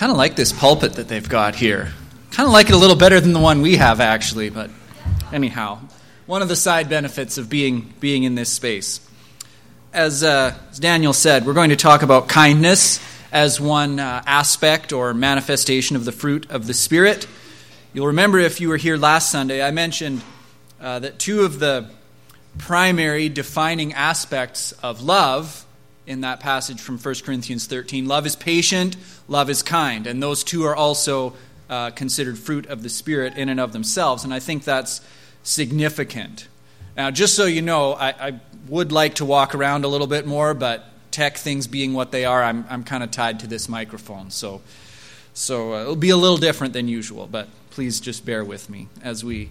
kind of like this pulpit that they've got here. Kind of like it a little better than the one we have, actually, but anyhow, one of the side benefits of being, being in this space. As, uh, as Daniel said, we're going to talk about kindness as one uh, aspect or manifestation of the fruit of the Spirit. You'll remember if you were here last Sunday, I mentioned uh, that two of the primary defining aspects of love in that passage from 1 Corinthians 13. Love is patient, love is kind, and those two are also uh, considered fruit of the Spirit in and of themselves, and I think that's significant. Now, just so you know, I, I would like to walk around a little bit more, but tech things being what they are, I'm, I'm kind of tied to this microphone, so, so uh, it'll be a little different than usual, but please just bear with me as we,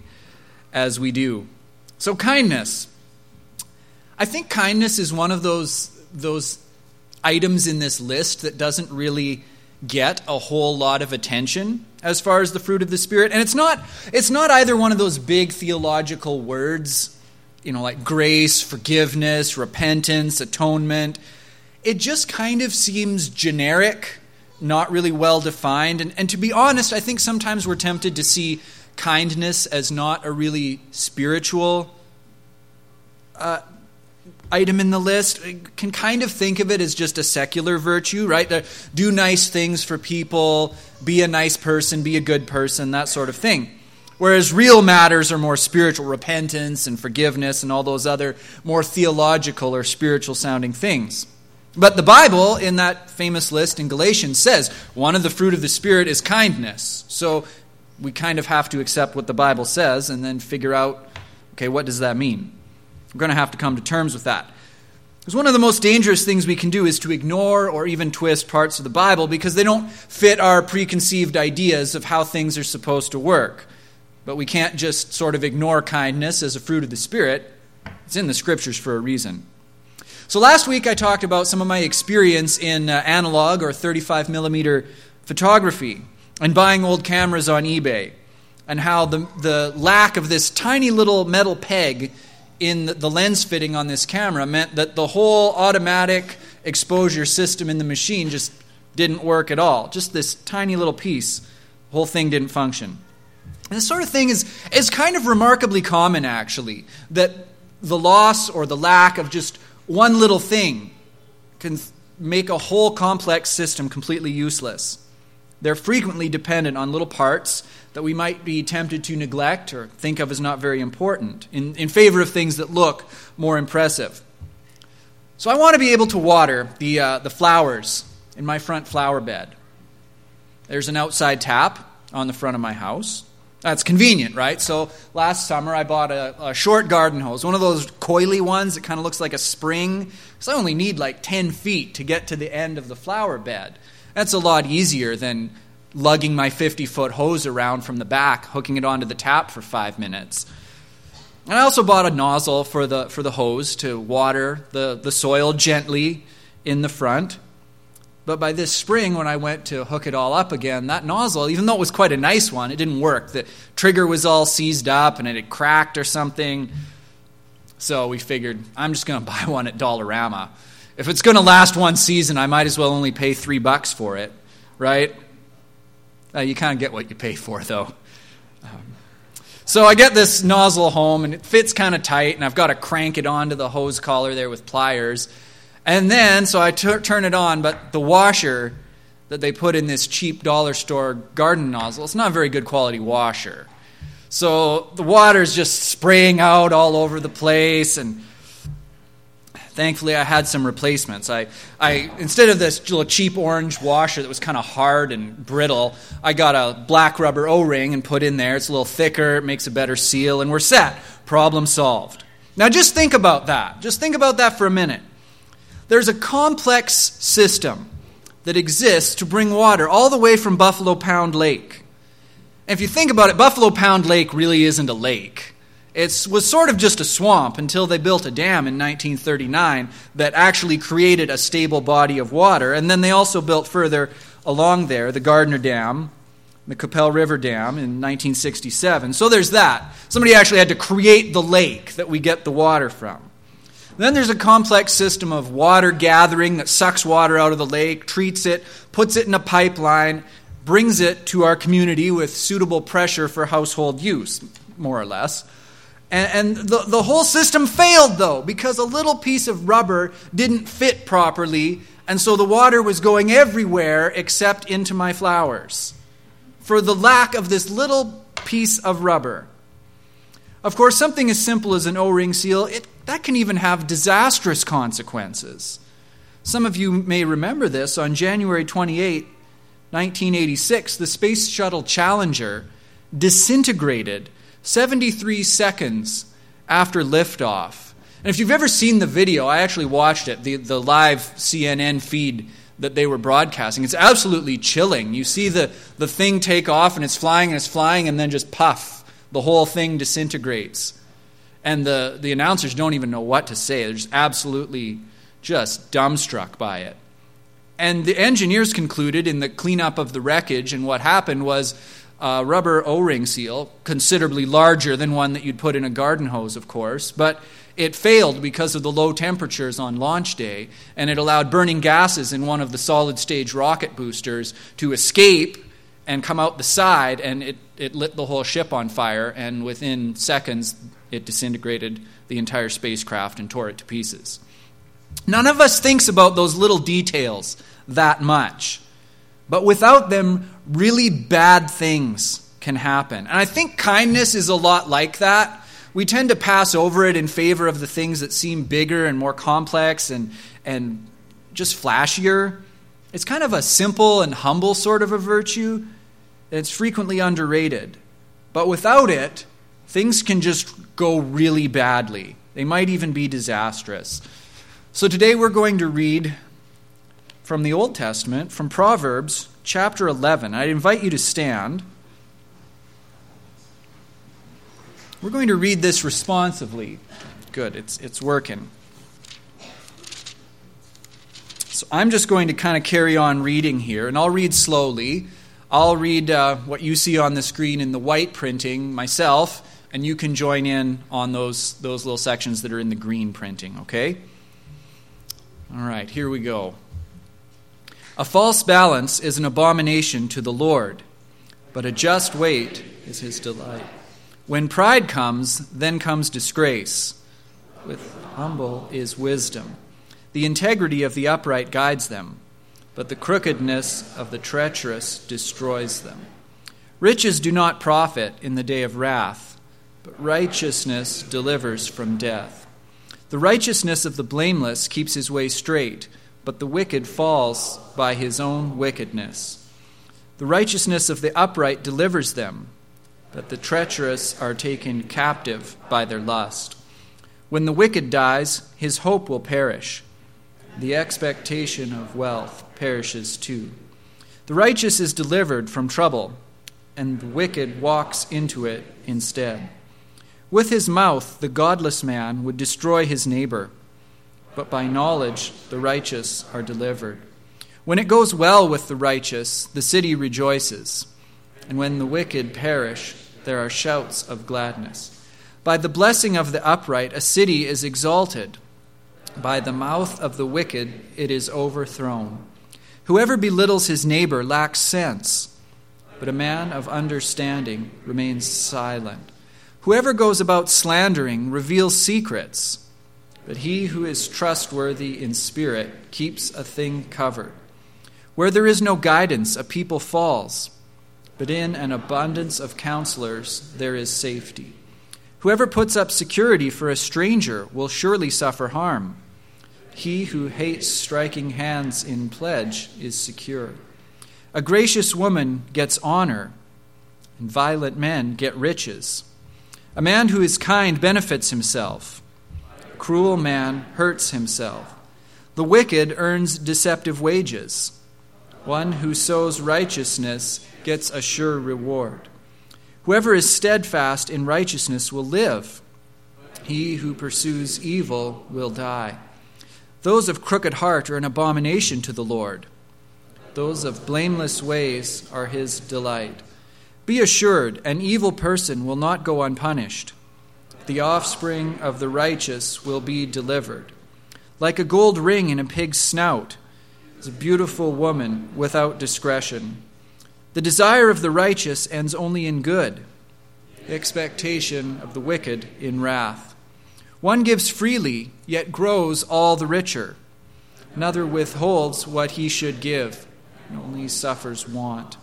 as we do. So, kindness. I think kindness is one of those those items in this list that doesn't really get a whole lot of attention as far as the fruit of the spirit. And it's not it's not either one of those big theological words you know like grace forgiveness repentance atonement. It just kind of seems generic not really well defined. And, and to be honest i think sometimes we're tempted to see kindness as not a really spiritual uh, item in the list uh, can kind of think of it as just a secular virtue, right? Do nice things for people, be a nice person, be a good person, that sort of thing. Whereas real matters are more spiritual, repentance and forgiveness and all those other more theological or spiritual sounding things. But the Bible, in that famous list in Galatians, says one of the fruit of the Spirit is kindness. So we kind of have to accept what the Bible says and then figure out okay, what does that mean? We're going to have to come to terms with that. Because one of the most dangerous things we can do is to ignore or even twist parts of the Bible because they don't fit our preconceived ideas of how things are supposed to work. But we can't just sort of ignore kindness as a fruit of the Spirit. It's in the scriptures for a reason. So last week I talked about some of my experience in uh, analog or 35 millimeter photography and buying old cameras on eBay and how the, the lack of this tiny little metal peg in the lens fitting on this camera meant that the whole automatic exposure system in the machine just didn't work at all. Just this tiny little piece, the whole thing didn't function. And this sort of thing is, is kind of remarkably common, actually, that the loss or the lack of just one little thing can make a whole complex system completely useless. They're frequently dependent on little parts that we might be tempted to neglect or think of as not very important in, in favor of things that look more impressive. So I want to be able to water the, uh, the flowers in my front flower bed. There's an outside tap on the front of my house. That's convenient, right? So last summer I bought a, a short garden hose, one of those coily ones that kind of looks like a spring. So I only need like 10 feet to get to the end of the flower bed. That's a lot easier than lugging my 50 foot hose around from the back, hooking it onto the tap for five minutes. And I also bought a nozzle for the, for the hose to water the, the soil gently in the front. But by this spring, when I went to hook it all up again, that nozzle, even though it was quite a nice one, it didn't work. The trigger was all seized up and it had cracked or something. So we figured, I'm just going to buy one at Dollarama. If it's going to last one season, I might as well only pay three bucks for it, right? Uh, you kind of get what you pay for, though. Um, so I get this nozzle home, and it fits kind of tight, and I've got to crank it onto the hose collar there with pliers. And then, so I t- turn it on, but the washer that they put in this cheap dollar store garden nozzle, it's not a very good quality washer. So the water's just spraying out all over the place, and Thankfully, I had some replacements. I, I instead of this little cheap orange washer that was kind of hard and brittle, I got a black rubber O-ring and put in there. It's a little thicker, it makes a better seal, and we're set. Problem solved. Now, just think about that. Just think about that for a minute. There's a complex system that exists to bring water all the way from Buffalo Pound Lake. If you think about it, Buffalo Pound Lake really isn't a lake. It was sort of just a swamp until they built a dam in 1939 that actually created a stable body of water. And then they also built further along there the Gardiner Dam, the Qu'Appelle River Dam in 1967. So there's that. Somebody actually had to create the lake that we get the water from. Then there's a complex system of water gathering that sucks water out of the lake, treats it, puts it in a pipeline, brings it to our community with suitable pressure for household use, more or less. And, and the, the whole system failed, though, because a little piece of rubber didn't fit properly, and so the water was going everywhere except into my flowers for the lack of this little piece of rubber. Of course, something as simple as an O ring seal, it, that can even have disastrous consequences. Some of you may remember this. On January 28, 1986, the Space Shuttle Challenger disintegrated 73 seconds after liftoff. And if you've ever seen the video, I actually watched it, the, the live CNN feed that they were broadcasting. It's absolutely chilling. You see the, the thing take off and it's flying and it's flying and then just puff, the whole thing disintegrates. And the, the announcers don't even know what to say. They're just absolutely just dumbstruck by it. And the engineers concluded in the cleanup of the wreckage, and what happened was a rubber O ring seal, considerably larger than one that you'd put in a garden hose, of course, but it failed because of the low temperatures on launch day, and it allowed burning gases in one of the solid stage rocket boosters to escape and come out the side, and it, it lit the whole ship on fire, and within seconds, it disintegrated the entire spacecraft and tore it to pieces. None of us thinks about those little details that much. But without them, really bad things can happen. And I think kindness is a lot like that we tend to pass over it in favor of the things that seem bigger and more complex and, and just flashier. It's kind of a simple and humble sort of a virtue. It's frequently underrated. But without it, things can just go really badly. They might even be disastrous. So today we're going to read from the Old Testament, from Proverbs chapter 11. I invite you to stand. We're going to read this responsively. Good, it's, it's working. So I'm just going to kind of carry on reading here, and I'll read slowly. I'll read uh, what you see on the screen in the white printing myself, and you can join in on those, those little sections that are in the green printing, okay? All right, here we go. A false balance is an abomination to the Lord, but a just weight is his delight. When pride comes, then comes disgrace. With humble is wisdom. The integrity of the upright guides them, but the crookedness of the treacherous destroys them. Riches do not profit in the day of wrath, but righteousness delivers from death. The righteousness of the blameless keeps his way straight, but the wicked falls by his own wickedness. The righteousness of the upright delivers them but the treacherous are taken captive by their lust. When the wicked dies, his hope will perish. The expectation of wealth perishes too. The righteous is delivered from trouble, and the wicked walks into it instead. With his mouth, the godless man would destroy his neighbor, but by knowledge, the righteous are delivered. When it goes well with the righteous, the city rejoices and when the wicked perish, there are shouts of gladness. By the blessing of the upright, a city is exalted. By the mouth of the wicked, it is overthrown. Whoever belittles his neighbor lacks sense, but a man of understanding remains silent. Whoever goes about slandering reveals secrets, but he who is trustworthy in spirit keeps a thing covered. Where there is no guidance, a people falls but in an abundance of counselors there is safety. Whoever puts up security for a stranger will surely suffer harm. He who hates striking hands in pledge is secure. A gracious woman gets honor, and violent men get riches. A man who is kind benefits himself. Cruel man hurts himself. The wicked earns deceptive wages. One who sows righteousness gets a sure reward. Whoever is steadfast in righteousness will live. He who pursues evil will die. Those of crooked heart are an abomination to the Lord. Those of blameless ways are his delight. Be assured, an evil person will not go unpunished. The offspring of the righteous will be delivered. Like a gold ring in a pig's snout is a beautiful woman without discretion. The desire of the righteous ends only in good, the expectation of the wicked in wrath. One gives freely, yet grows all the richer. Another withholds what he should give, and only suffers want.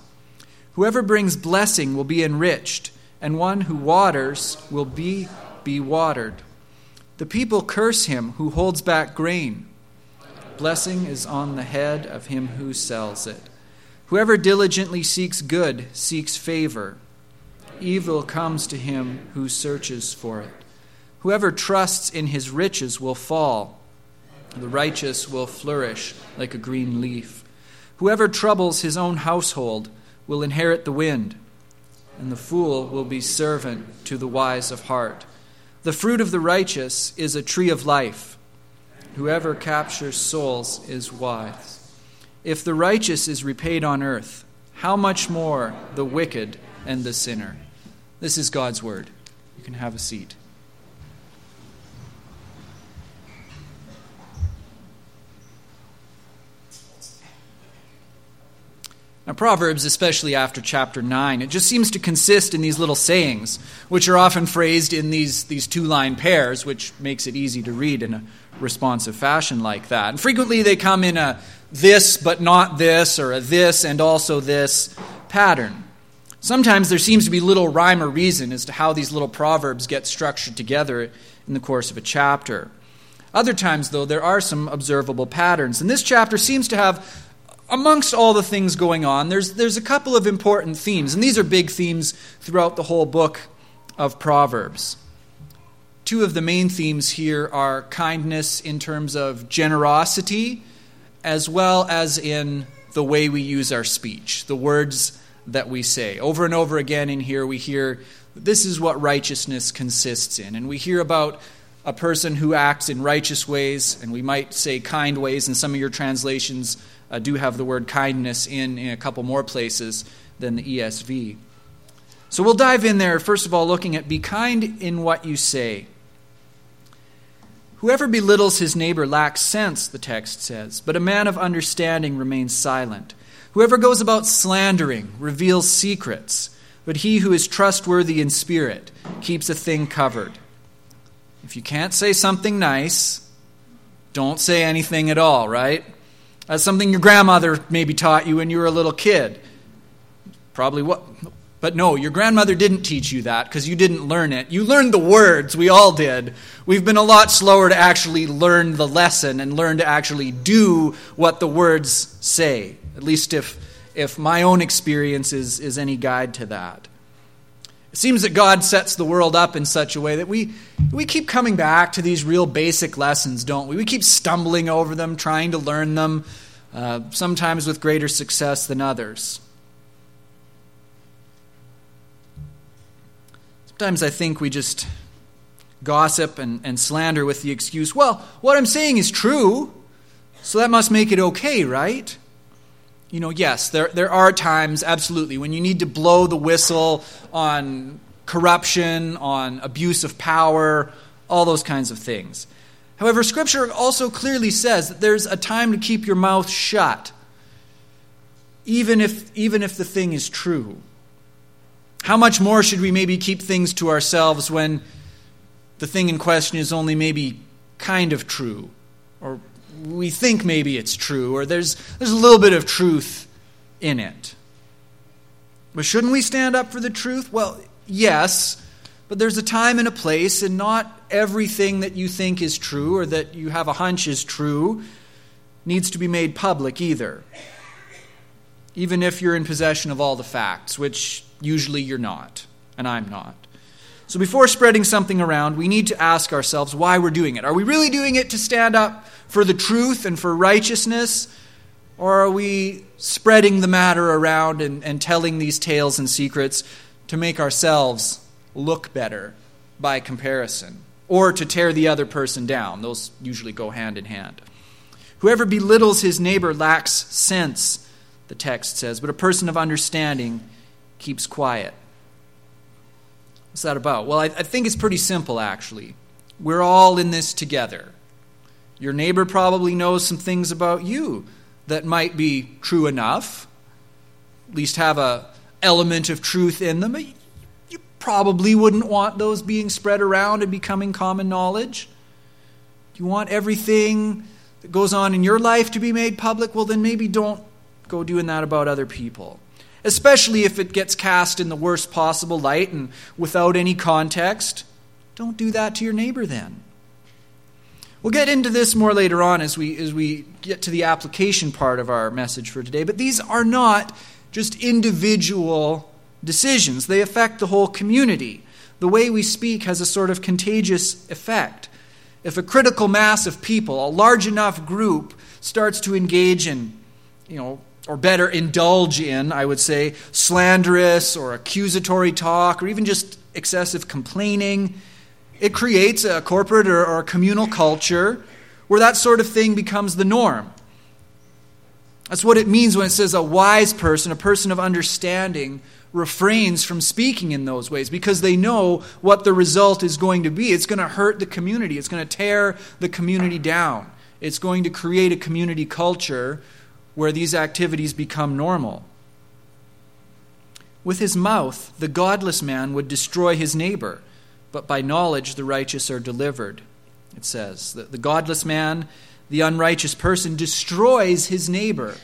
Whoever brings blessing will be enriched, and one who waters will be, be watered. The people curse him who holds back grain. Blessing is on the head of him who sells it. Whoever diligently seeks good seeks favor. Evil comes to him who searches for it. Whoever trusts in his riches will fall. The righteous will flourish like a green leaf. Whoever troubles his own household will inherit the wind, and the fool will be servant to the wise of heart. The fruit of the righteous is a tree of life. Whoever captures souls is wise. If the righteous is repaid on earth, how much more the wicked and the sinner? This is God's word. You can have a seat. Now, Proverbs, especially after chapter 9, it just seems to consist in these little sayings, which are often phrased in these, these two line pairs, which makes it easy to read in a responsive fashion like that. And frequently they come in a this but not this, or a this and also this pattern. Sometimes there seems to be little rhyme or reason as to how these little proverbs get structured together in the course of a chapter. Other times, though, there are some observable patterns. And this chapter seems to have amongst all the things going on, there's, there's a couple of important themes, and these are big themes throughout the whole book of Proverbs. Two of the main themes here are kindness in terms of generosity, as well as in the way we use our speech, the words that we say. Over and over again in here, we hear this is what righteousness consists in. And we hear about a person who acts in righteous ways, and we might say kind ways and some of your translations uh, do have the word kindness in, in a couple more places than the ESV. So we'll dive in there, first of all, looking at be kind in what you say. Whoever belittles his neighbor lacks sense, the text says, but a man of understanding remains silent. Whoever goes about slandering reveals secrets, but he who is trustworthy in spirit keeps a thing covered. If you can't say something nice, don't say anything at all, right? That's something your grandmother maybe taught you when you were a little kid. Probably what. But no, your grandmother didn't teach you that because you didn't learn it. You learned the words. We all did. We've been a lot slower to actually learn the lesson and learn to actually do what the words say. At least if, if my own experience is, is any guide to that. It seems that God sets the world up in such a way that we, we keep coming back to these real basic lessons, don't we? We keep stumbling over them, trying to learn them, uh, sometimes with greater success than others. Sometimes I think we just gossip and, and slander with the excuse, well, what I'm saying is true, so that must make it okay, right? You know, yes, there, there are times, absolutely, when you need to blow the whistle on corruption, on abuse of power, all those kinds of things. However, Scripture also clearly says that there's a time to keep your mouth shut, even if, even if the thing is true. How much more should we maybe keep things to ourselves when the thing in question is only maybe kind of true or we think maybe it's true, or there's, there's a little bit of truth in it. But shouldn't we stand up for the truth? Well, yes, but there's a time and a place, and not everything that you think is true or that you have a hunch is true needs to be made public either. Even if you're in possession of all the facts, which usually you're not, and I'm not. So before spreading something around, we need to ask ourselves why we're doing it. Are we really doing it to stand up for the truth and for righteousness? Or are we spreading the matter around and, and telling these tales and secrets to make ourselves look better by comparison? Or to tear the other person down? Those usually go hand in hand. Whoever belittles his neighbor lacks sense, the text says, but a person of understanding keeps quiet. What's that about? Well, I, I think it's pretty simple, actually. We're all in this together. Your neighbor probably knows some things about you that might be true enough, at least have a element of truth in them, you probably wouldn't want those being spread around and becoming common knowledge. Do you want everything that goes on in your life to be made public? Well, then maybe don't go doing that about other people. Especially if it gets cast in the worst possible light and without any context. Don't do that to your neighbor then. We'll get into this more later on as we, as we get to the application part of our message for today. But these are not just individual decisions, they affect the whole community. The way we speak has a sort of contagious effect. If a critical mass of people, a large enough group, starts to engage in, you know, or better, indulge in, I would say, slanderous or accusatory talk, or even just excessive complaining, it creates a corporate or, or a communal culture where that sort of thing becomes the norm. That's what it means when it says a wise person, a person of understanding, refrains from speaking in those ways because they know what the result is going to be. It's going to hurt the community, it's going to tear the community down. It's going to create a community culture where these activities become normal. With his mouth, the godless man would destroy his neighbor but by knowledge the righteous are delivered. It says that the godless man, the unrighteous person, destroys his neighbor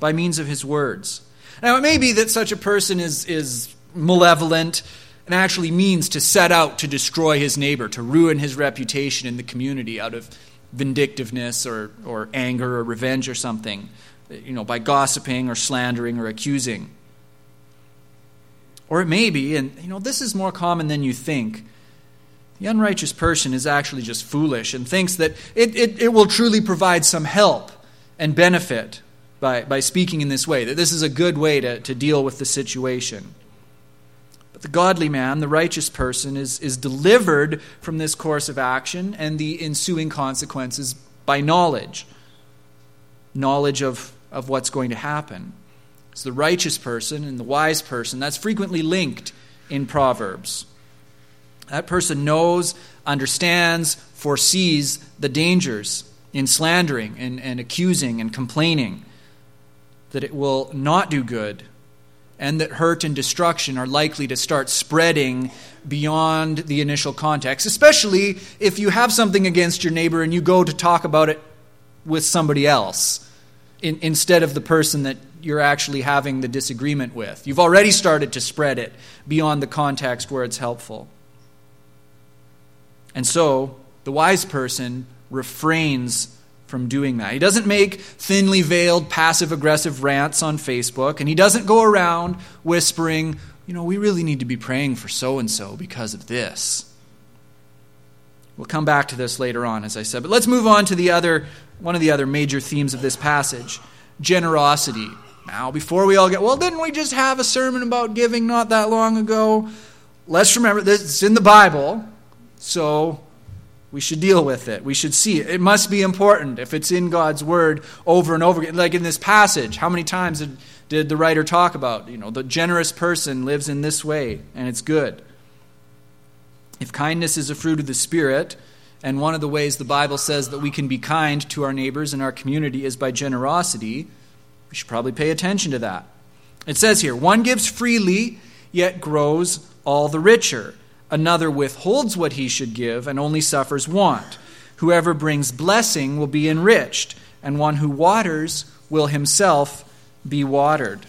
by means of his words. Now, it may be that such a person is, is malevolent and actually means to set out to destroy his neighbor, to ruin his reputation in the community out of vindictiveness or, or anger or revenge or something, you know, by gossiping or slandering or accusing. Or it may be, and you know, this is more common than you think, the unrighteous person is actually just foolish and thinks that it, it, it will truly provide some help and benefit by, by speaking in this way, that this is a good way to, to deal with the situation. But the godly man, the righteous person, is, is delivered from this course of action and the ensuing consequences by knowledge knowledge of, of what's going to happen. It's the righteous person and the wise person that's frequently linked in Proverbs. That person knows, understands, foresees the dangers in slandering and, and accusing and complaining, that it will not do good, and that hurt and destruction are likely to start spreading beyond the initial context, especially if you have something against your neighbor and you go to talk about it with somebody else in, instead of the person that you're actually having the disagreement with. You've already started to spread it beyond the context where it's helpful. And so the wise person refrains from doing that. He doesn't make thinly veiled passive aggressive rants on Facebook, and he doesn't go around whispering, you know, we really need to be praying for so and so because of this. We'll come back to this later on, as I said. But let's move on to the other, one of the other major themes of this passage generosity. Now, before we all get, well, didn't we just have a sermon about giving not that long ago? Let's remember this, it's in the Bible. So we should deal with it. We should see it. It must be important if it's in God's word over and over again. Like in this passage, how many times did, did the writer talk about, you know, the generous person lives in this way and it's good. If kindness is a fruit of the Spirit, and one of the ways the Bible says that we can be kind to our neighbors and our community is by generosity, we should probably pay attention to that. It says here, one gives freely, yet grows all the richer. Another withholds what he should give and only suffers want. Whoever brings blessing will be enriched, and one who waters will himself be watered.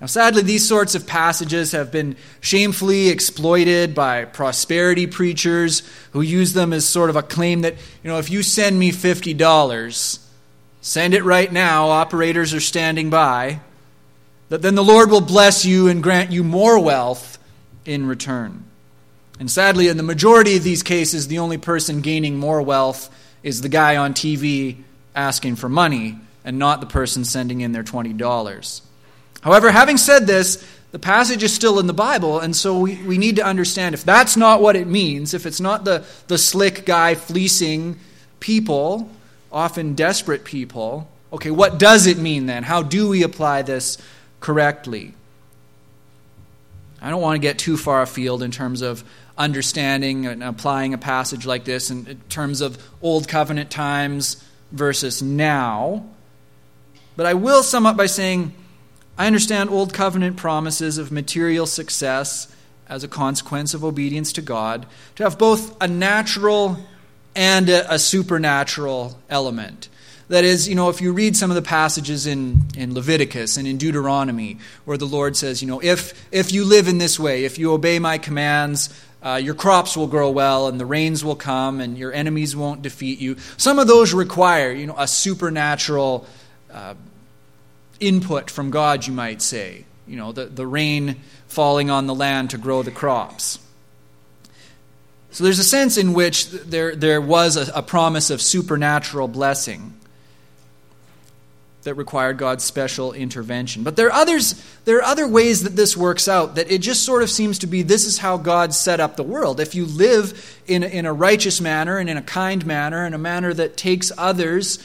Now, sadly, these sorts of passages have been shamefully exploited by prosperity preachers who use them as sort of a claim that, you know, if you send me $50, send it right now, operators are standing by, that then the Lord will bless you and grant you more wealth in return. And sadly, in the majority of these cases, the only person gaining more wealth is the guy on TV asking for money and not the person sending in their $20. However, having said this, the passage is still in the Bible, and so we, we need to understand if that's not what it means, if it's not the, the slick guy fleecing people, often desperate people, okay, what does it mean then? How do we apply this correctly? I don't want to get too far afield in terms of understanding and applying a passage like this in terms of Old Covenant times versus now. But I will sum up by saying I understand Old Covenant promises of material success as a consequence of obedience to God to have both a natural and a, a supernatural element. That is, you know, if you read some of the passages in, in Leviticus and in Deuteronomy, where the Lord says, you know, if, if you live in this way, if you obey my commands, uh, your crops will grow well and the rains will come and your enemies won't defeat you. Some of those require, you know, a supernatural uh, input from God, you might say. You know, the, the rain falling on the land to grow the crops. So there's a sense in which there, there was a, a promise of supernatural blessing that required God's special intervention. But there are others there are other ways that this works out that it just sort of seems to be this is how God set up the world. If you live in in a righteous manner and in a kind manner, in a manner that takes others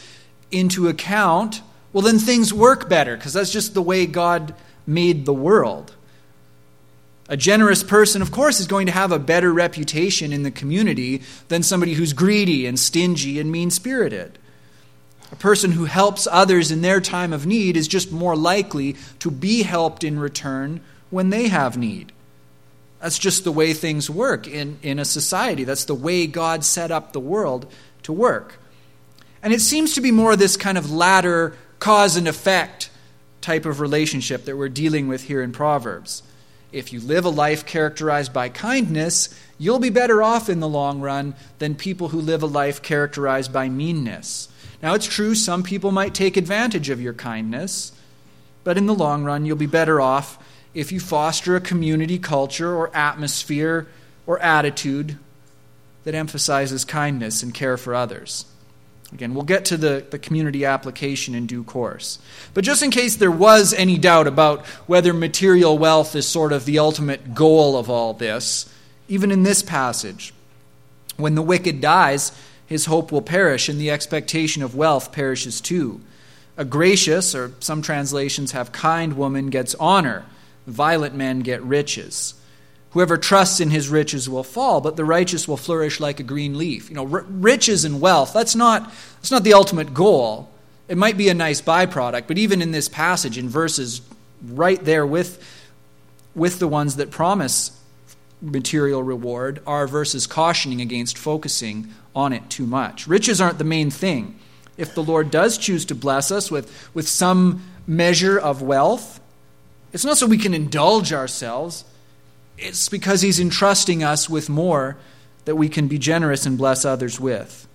into account, well then things work better because that's just the way God made the world. A generous person, of course, is going to have a better reputation in the community than somebody who's greedy and stingy and mean spirited. A person who helps others in their time of need is just more likely to be helped in return when they have need. That's just the way things work in, in a society. That's the way God set up the world to work. And it seems to be more of this kind of latter cause and effect type of relationship that we're dealing with here in Proverbs. If you live a life characterized by kindness, you'll be better off in the long run than people who live a life characterized by meanness. Now, it's true, some people might take advantage of your kindness, but in the long run, you'll be better off if you foster a community culture or atmosphere or attitude that emphasizes kindness and care for others. Again, we'll get to the, the community application in due course. But just in case there was any doubt about whether material wealth is sort of the ultimate goal of all this, even in this passage, when the wicked dies, his hope will perish, and the expectation of wealth perishes too. A gracious, or some translations have kind woman, gets honor. Violent men get riches. Whoever trusts in his riches will fall, but the righteous will flourish like a green leaf. You know, r- riches and wealth, that's not, that's not the ultimate goal. It might be a nice byproduct, but even in this passage, in verses right there with, with the ones that promise material reward, are verses cautioning against focusing on it too much. Riches aren't the main thing. If the Lord does choose to bless us with, with some measure of wealth, it's not so we can indulge ourselves, it's because He's entrusting us with more that we can be generous and bless others with.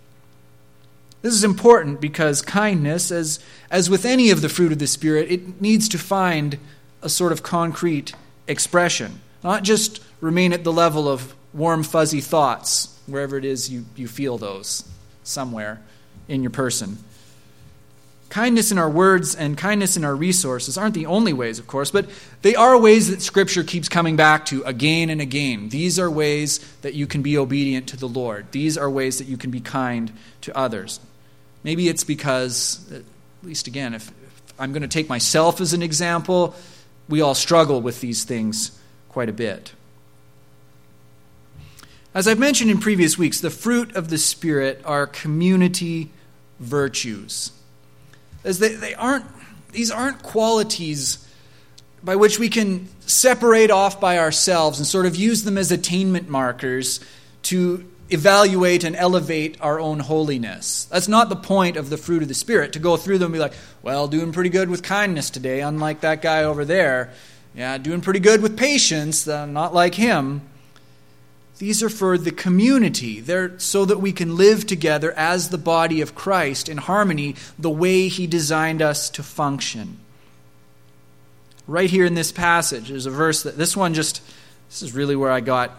This is important because kindness, as, as with any of the fruit of the Spirit, it needs to find a sort of concrete expression, not just remain at the level of warm, fuzzy thoughts wherever it is you, you feel those, somewhere in your person. Kindness in our words and kindness in our resources aren't the only ways, of course, but they are ways that Scripture keeps coming back to again and again. These are ways that you can be obedient to the Lord. These are ways that you can be kind to others. Maybe it's because, at least again, if, if I'm going to take myself as an example, we all struggle with these things quite a bit. As I've mentioned in previous weeks, the fruit of the Spirit are community virtues. As they, they aren't, these aren't qualities by which we can separate off by ourselves and sort of use them as attainment markers to evaluate and elevate our own holiness. That's not the point of the fruit of the Spirit, to go through them and be like, well, doing pretty good with kindness today, unlike that guy over there. Yeah, doing pretty good with patience, uh, not like him. These are for the community. They're so that we can live together as the body of Christ in harmony the way He designed us to function. Right here in this passage, there's a verse that this one just, this is really where I got,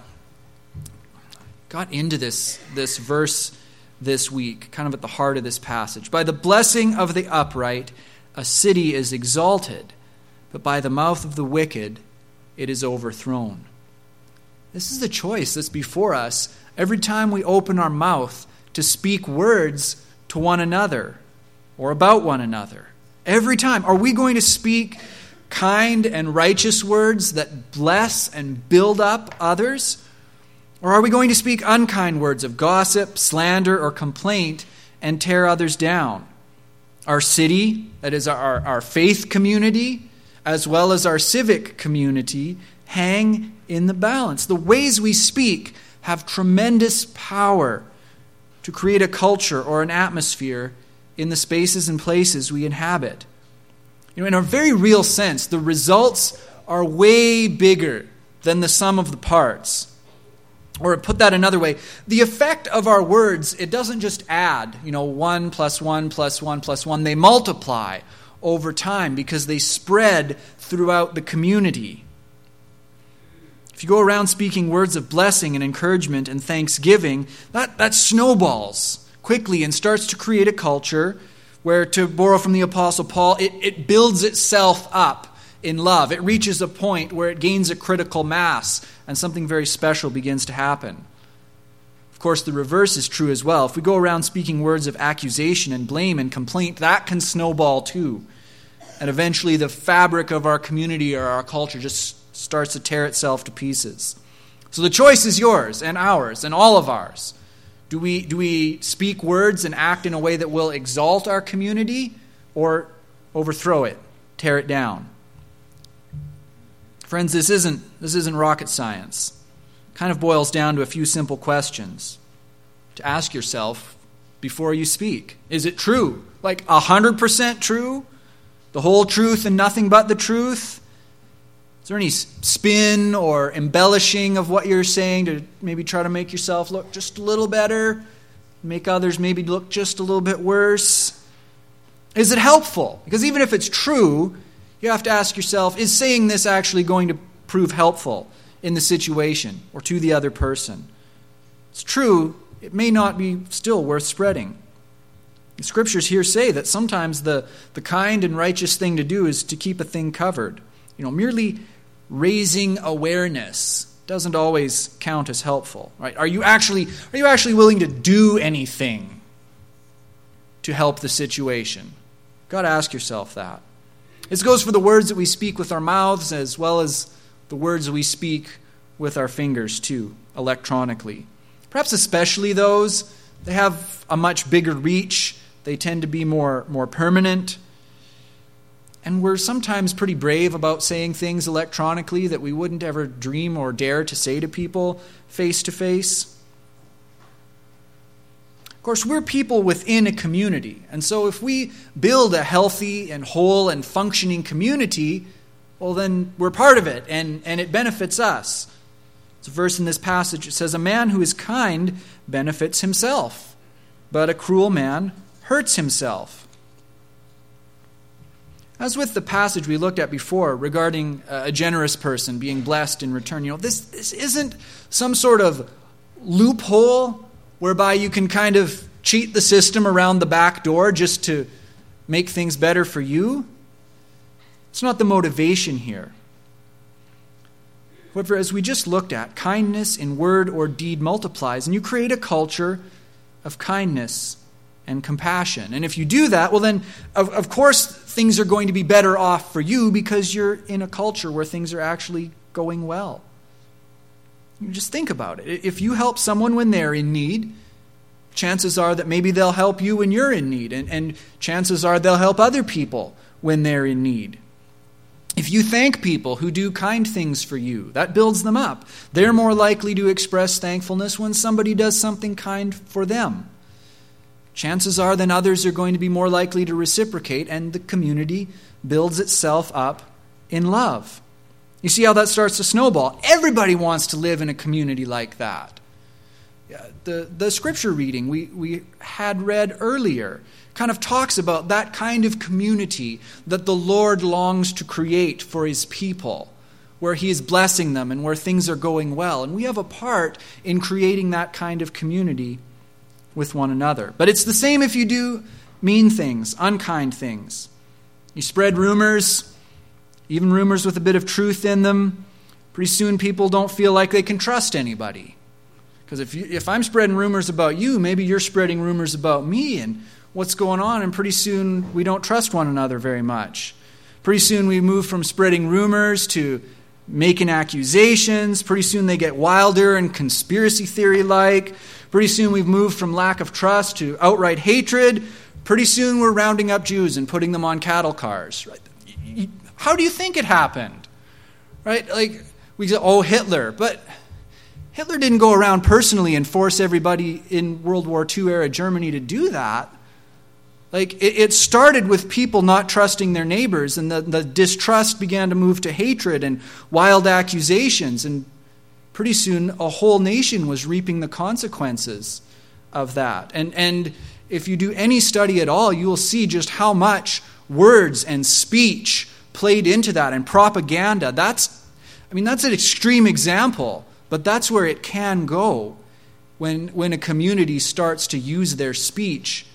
got into this, this verse this week, kind of at the heart of this passage. By the blessing of the upright, a city is exalted, but by the mouth of the wicked, it is overthrown. This is the choice that's before us every time we open our mouth to speak words to one another or about one another. Every time. Are we going to speak kind and righteous words that bless and build up others? Or are we going to speak unkind words of gossip, slander, or complaint and tear others down? Our city, that is our, our faith community, as well as our civic community, hang in the balance. The ways we speak have tremendous power to create a culture or an atmosphere in the spaces and places we inhabit. You know, in a very real sense, the results are way bigger than the sum of the parts. Or put that another way, the effect of our words, it doesn't just add, you know, 1 plus 1 plus 1 plus 1. They multiply over time because they spread throughout the community. If you go around speaking words of blessing and encouragement and thanksgiving, that, that snowballs quickly and starts to create a culture where, to borrow from the Apostle Paul, it, it builds itself up in love. It reaches a point where it gains a critical mass and something very special begins to happen. Of course, the reverse is true as well. If we go around speaking words of accusation and blame and complaint, that can snowball too. And eventually, the fabric of our community or our culture just starts to tear itself to pieces. So the choice is yours and ours and all of ours. Do we, do we speak words and act in a way that will exalt our community or overthrow it, tear it down? Friends, this isn't, this isn't rocket science. It kind of boils down to a few simple questions to ask yourself before you speak. Is it true? Like 100% true? The whole truth and nothing but the truth? Is there any spin or embellishing of what you're saying to maybe try to make yourself look just a little better? Make others maybe look just a little bit worse? Is it helpful? Because even if it's true, you have to ask yourself is saying this actually going to prove helpful in the situation or to the other person? It's true, it may not be still worth spreading. The scriptures here say that sometimes the, the kind and righteous thing to do is to keep a thing covered. You know, merely raising awareness doesn't always count as helpful, right? Are you actually are you actually willing to do anything to help the situation? You've got to ask yourself that. This goes for the words that we speak with our mouths as well as the words we speak with our fingers, too, electronically. Perhaps especially those, they have a much bigger reach, they tend to be more, more permanent. And we're sometimes pretty brave about saying things electronically that we wouldn't ever dream or dare to say to people face to face. Of course, we're people within a community. And so if we build a healthy and whole and functioning community, well, then we're part of it and, and it benefits us. It's a verse in this passage. It says, A man who is kind benefits himself, but a cruel man hurts himself. As with the passage we looked at before regarding uh, a generous person being blessed in return, you know, this, this isn't some sort of loophole whereby you can kind of cheat the system around the back door just to make things better for you. It's not the motivation here. However, as we just looked at, kindness in word or deed multiplies, and you create a culture of kindness and compassion. And if you do that, well, then, of, of course, things are going to be better off for you because you're in a culture where things are actually going well. You just think about it. If you help someone when they're in need, chances are that maybe they'll help you when you're in need, and, and chances are they'll help other people when they're in need. If you thank people who do kind things for you, that builds them up. They're more likely to express thankfulness when somebody does something kind for them. Chances are then others are going to be more likely to reciprocate, and the community builds itself up in love. You see how that starts to snowball? Everybody wants to live in a community like that. The, the scripture reading we, we had read earlier kind of talks about that kind of community that the Lord longs to create for his people, where he is blessing them and where things are going well. And we have a part in creating that kind of community with one another. But it's the same if you do mean things, unkind things. You spread rumors, even rumors with a bit of truth in them, pretty soon people don't feel like they can trust anybody. Because if, if I'm spreading rumors about you, maybe you're spreading rumors about me and what's going on, and pretty soon we don't trust one another very much. Pretty soon we move from spreading rumors to making accusations. Pretty soon they get wilder and conspiracy theory like. Pretty soon we've moved from lack of trust to outright hatred. Pretty soon we're rounding up Jews and putting them on cattle cars. Right? How do you think it happened? Right? Like, we say, oh, Hitler. But Hitler didn't go around personally and force everybody in World War II era Germany to do that. Like, it, started with people not trusting their neighbors, and the, the distrust began to move to hatred and wild accusations. And pretty soon, a whole nation was reaping the consequences of that. And, and if you do any study at all, you will see just how much words and speech played into that and propaganda. That's, I mean, that's an extreme example, but that's where it can go when, when a community starts to use their speech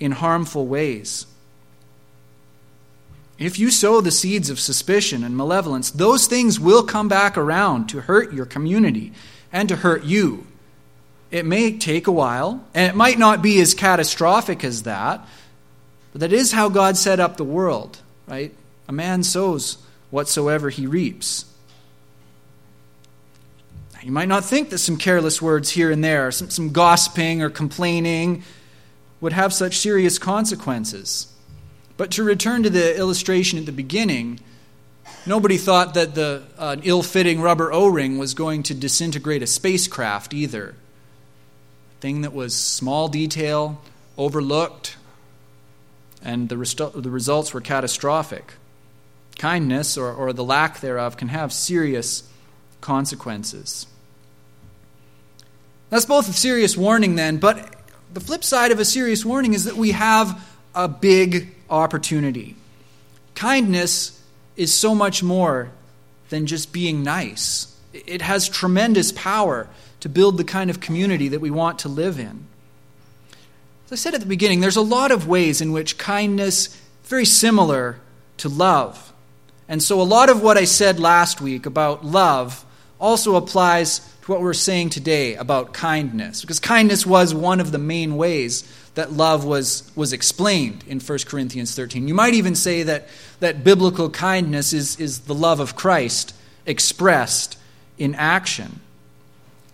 in harmful ways. If you sow the seeds of suspicion and malevolence, those things will come back around to hurt your community and to hurt you. It may take a while, and it might not be as catastrophic as that, but that is how God set up the world, right? A man sows whatsoever he reaps. You might not think that some careless words here and there, some, some gossiping or complaining, would have such serious consequences. But to return to the illustration at the beginning, nobody thought that the uh, ill fitting rubber O ring was going to disintegrate a spacecraft either. A thing that was small detail, overlooked, and the, restu- the results were catastrophic. Kindness, or, or the lack thereof, can have serious consequences. That's both a serious warning, then, but the flip side of a serious warning is that we have a big opportunity. Kindness is so much more than just being nice, it has tremendous power to build the kind of community that we want to live in. As I said at the beginning, there's a lot of ways in which kindness is very similar to love. And so a lot of what I said last week about love also applies to what we're saying today about kindness. Because kindness was one of the main ways that love was, was explained in 1 Corinthians 13. You might even say that, that biblical kindness is, is the love of Christ expressed in action.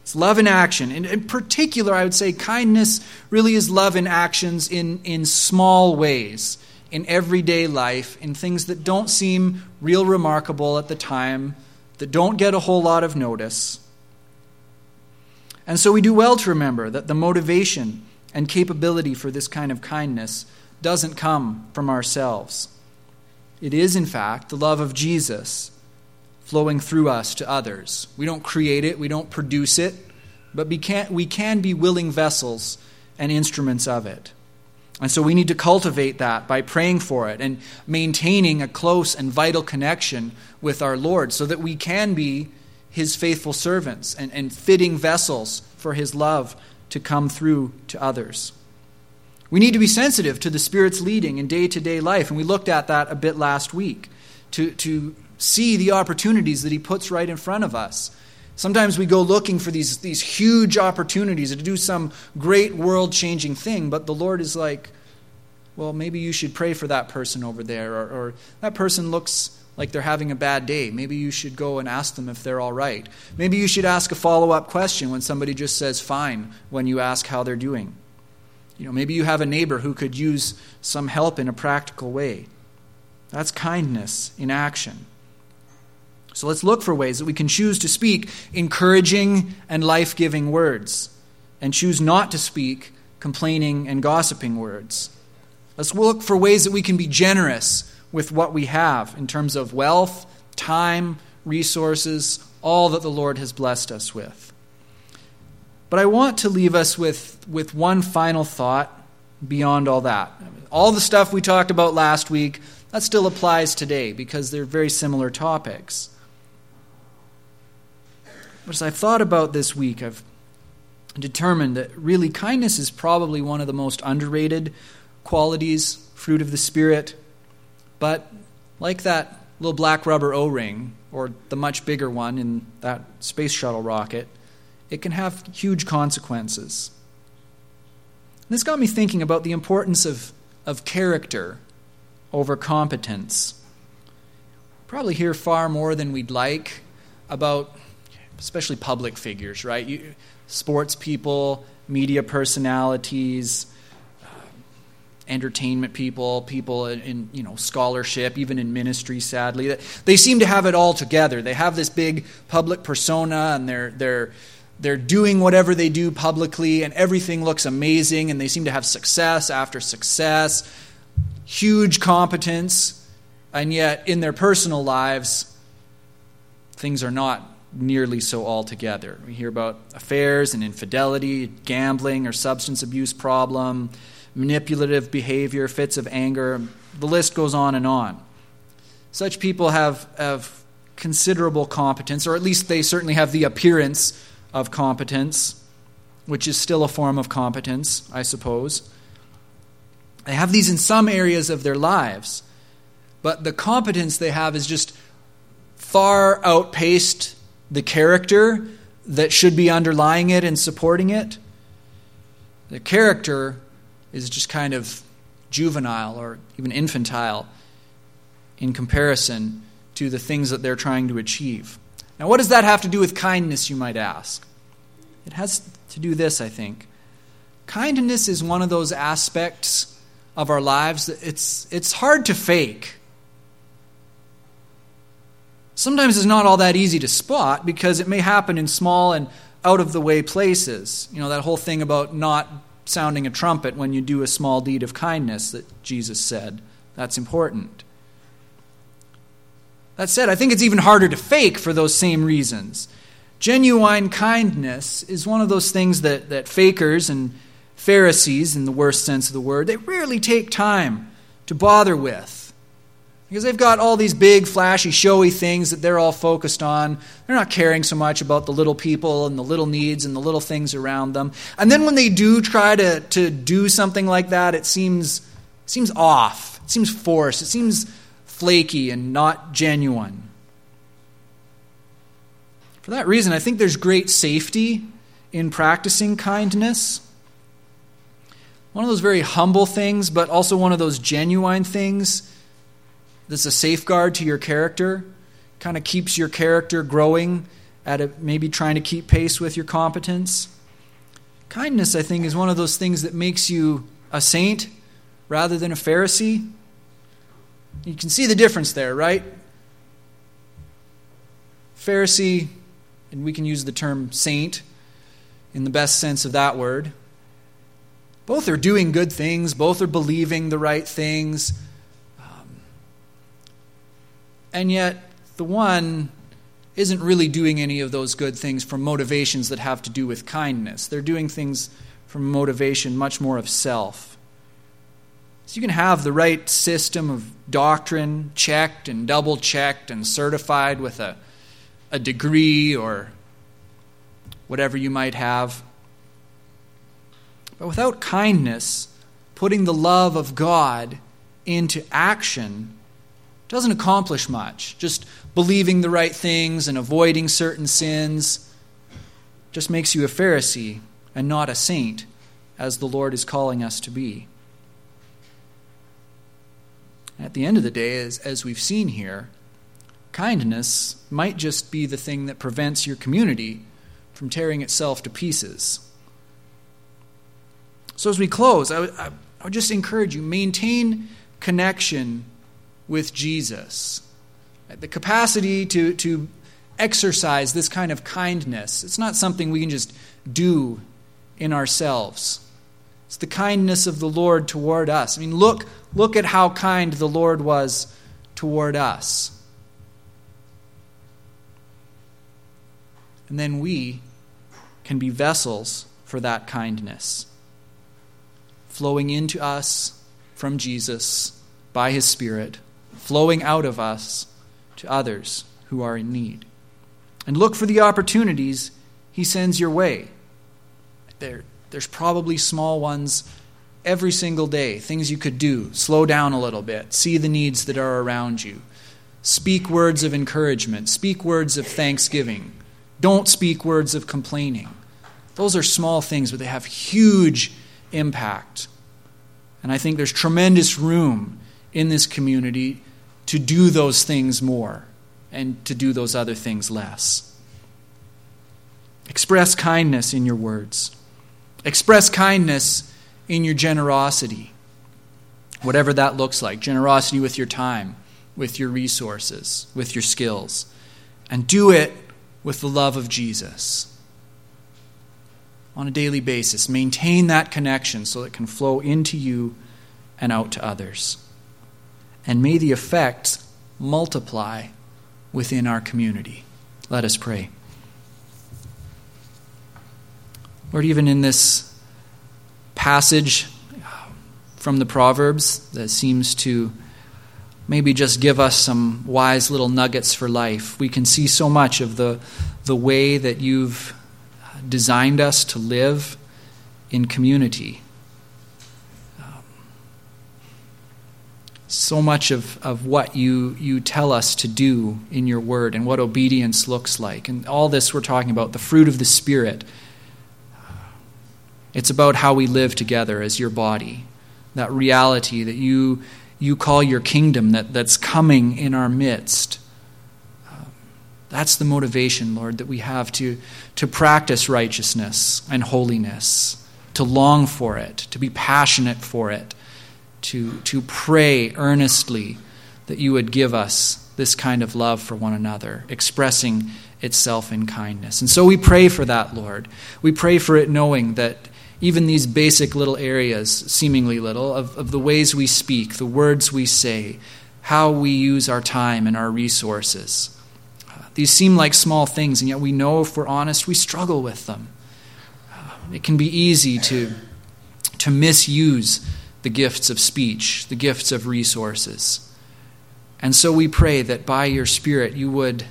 It's love in action. And in particular, I would say kindness really is love in actions in, in small ways, in everyday life, in things that don't seem real remarkable at the time, that don't get a whole lot of notice. And so we do well to remember that the motivation and capability for this kind of kindness doesn't come from ourselves. It is, in fact, the love of Jesus flowing through us to others. We don't create it, we don't produce it, but we can, we can be willing vessels and instruments of it. And so we need to cultivate that by praying for it and maintaining a close and vital connection with our Lord so that we can be his faithful servants and, and fitting vessels for his love to come through to others. We need to be sensitive to the Spirit's leading in day to day life, and we looked at that a bit last week to, to see the opportunities that He puts right in front of us. Sometimes we go looking for these, these huge opportunities to do some great world changing thing, but the Lord is like, well, maybe you should pray for that person over there, or, or that person looks like they're having a bad day. Maybe you should go and ask them if they're all right. Maybe you should ask a follow up question when somebody just says fine when you ask how they're doing. You know, maybe you have a neighbor who could use some help in a practical way. That's kindness in action. So let's look for ways that we can choose to speak encouraging and life giving words and choose not to speak complaining and gossiping words. Let's look for ways that we can be generous with what we have in terms of wealth, time, resources, all that the Lord has blessed us with. But I want to leave us with, with one final thought beyond all that. All the stuff we talked about last week, that still applies today because they're very similar topics. But as I've thought about this week, I've determined that really kindness is probably one of the most underrated qualities, fruit of the Spirit but like that little black rubber O ring, or the much bigger one in that space shuttle rocket, it can have huge consequences. this got me thinking about the importance of, of character over competence. Probably hear far more than we'd like about, especially public figures, right? You, sports people, media personalities, entertainment people, people in, you know scholarship, even in ministry. Sadly, they seem to have it all together. They have this big public persona, and they're they're they're doing whatever they do publicly, and everything looks amazing, and they seem to have success after success, huge competence, and yet in their personal lives, things are not nearly so altogether. We hear about affairs and infidelity, gambling or substance abuse problem, manipulative behavior, fits of anger. The list goes on and on. Such people have, have considerable competence, or at least they certainly have the appearance of competence, which is still a form of competence, I suppose. They have these in some areas of their lives, but the competence they have is just far outpaced the character that should be underlying it and supporting it. The character is just kind of juvenile or even infantile in comparison to the things that they're trying to achieve. Now, what does that have to do with kindness, you might ask? It has to do this, I think. Kindness is one of those aspects of our lives that it's, it's hard to fake. Sometimes it's not all that easy to spot because it may happen in small and out of the way places. You know, that whole thing about not sounding a trumpet when you do a small deed of kindness that Jesus said. That's important. That said, I think it's even harder to fake for those same reasons. Genuine kindness is one of those things that, that fakers and Pharisees, in the worst sense of the word, they rarely take time to bother with. Because they've got all these big, flashy, showy things that they're all focused on. They're not caring so much about the little people and the little needs and the little things around them. And then when they do try to, to do something like that, it seems, seems off. It seems forced. It seems flaky and not genuine. For that reason, I think there's great safety in practicing kindness. One of those very humble things, but also one of those genuine things that's a safeguard to your character, kind of keeps your character growing at a, maybe trying to keep pace with your competence. Kindness, I think, is one of those things that makes you a saint rather than a Pharisee. You can see the difference there, right? Pharisee, and we can use the term saint in the best sense of that word. Both are doing good things, both are believing the right things, and yet, the one isn't really doing any of those good things from motivations that have to do with kindness. They're doing things from motivation much more of self. So you can have the right system of doctrine checked and double checked and certified with a, a degree or whatever you might have. But without kindness, putting the love of God into action, doesn't accomplish much. Just believing the right things and avoiding certain sins just makes you a Pharisee and not a saint, as the Lord is calling us to be. At the end of the day, as, as we've seen here, kindness might just be the thing that prevents your community from tearing itself to pieces. So, as we close, I, I, I would just encourage you maintain connection with Jesus. The capacity to, to exercise this kind of kindness, it's not something we can just do in ourselves. It's the kindness of the Lord toward us. I mean, look, look at how kind the Lord was toward us. And then we can be vessels for that kindness, flowing into us from Jesus by his Spirit flowing out of us to others who are in need. And look for the opportunities He sends your way. There, there's probably small ones every single day, things you could do. Slow down a little bit, see the needs that are around you. Speak words of encouragement, speak words of thanksgiving. Don't speak words of complaining. Those are small things, but they have huge impact. And I think there's tremendous room in this community to do those things more and to do those other things less. Express kindness in your words, express kindness in your generosity. whatever that looks like generosity with your time, with your resources, with your skills. And do it with the love of Jesus on a daily basis. Maintain that connection so it can flow into you and out to others. And may the effects multiply within our community. Let us pray. Lord, even in this passage uh, from the Proverbs that seems to maybe just give us some wise little nuggets for life, we can see so much of the, the way that you've designed us to live in community. So much of, of what you, you tell us to do in your word and what obedience looks like. And all this we're talking about, the fruit of the Spirit it's about how we live together as your body. That reality that you, you call your kingdom that, that's coming in our midst. That's the motivation, Lord, that we have to, to practice righteousness and holiness, to long for it, to be passionate for it, to, to pray earnestly that you would give us this kind of love for one another, expressing itself in kindness. And so we pray for that, Lord. We pray for it knowing that even these basic little areas, seemingly little, of, of the ways we speak, the words we say, how we use our time and our resources. Uh, these seem like small things, and yet we know if we're honest, we struggle with them. Uh, it can be easy to, to misuse the gifts of speech, the gifts of resources. And so we pray that by your Spirit you would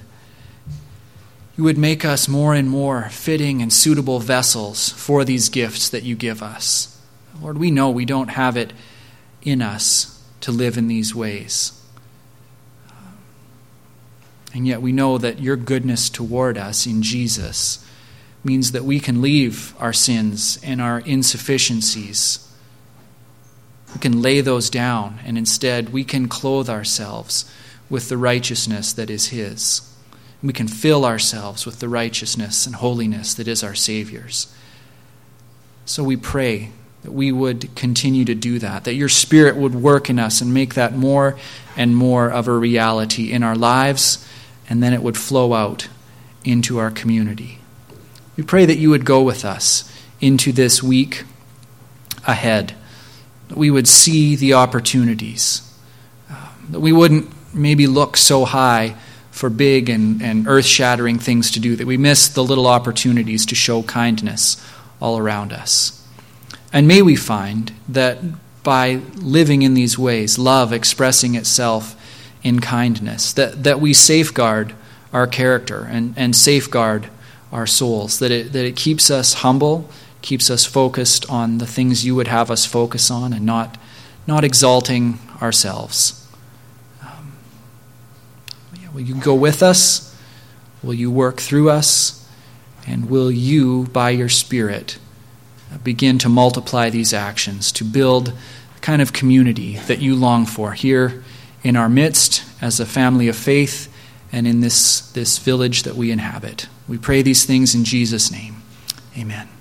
you would make us more and more fitting and suitable vessels for these gifts that you give us. Lord, we know we don't have it in us to live in these ways. And yet we know that your goodness toward us in Jesus means that we can leave our sins and our insufficiencies. We can lay those down, and instead we can clothe ourselves with the righteousness that is His we can fill ourselves with the righteousness and holiness that is our Savior's. So we pray that we would continue to do that, that your Spirit would work in us and make that more and more of a reality in our lives, and then it would flow out into our community. We pray that you would go with us into this week ahead, that we would see the opportunities, uh, that we wouldn't maybe look so high for big and, and earth shattering things to do, that we miss the little opportunities to show kindness all around us. And may we find that by living in these ways, love expressing itself in kindness, that, that we safeguard our character and, and safeguard our souls, that it, that it keeps us humble, keeps us focused on the things you would have us focus on, and not, not exalting ourselves. Um, will you go with us? Will you work through us? And will you, by your Spirit, uh, begin to multiply these actions to build the kind of community that you long for here in our midst as a family of faith and in this, this village that we inhabit? We pray these things in Jesus' name. Amen.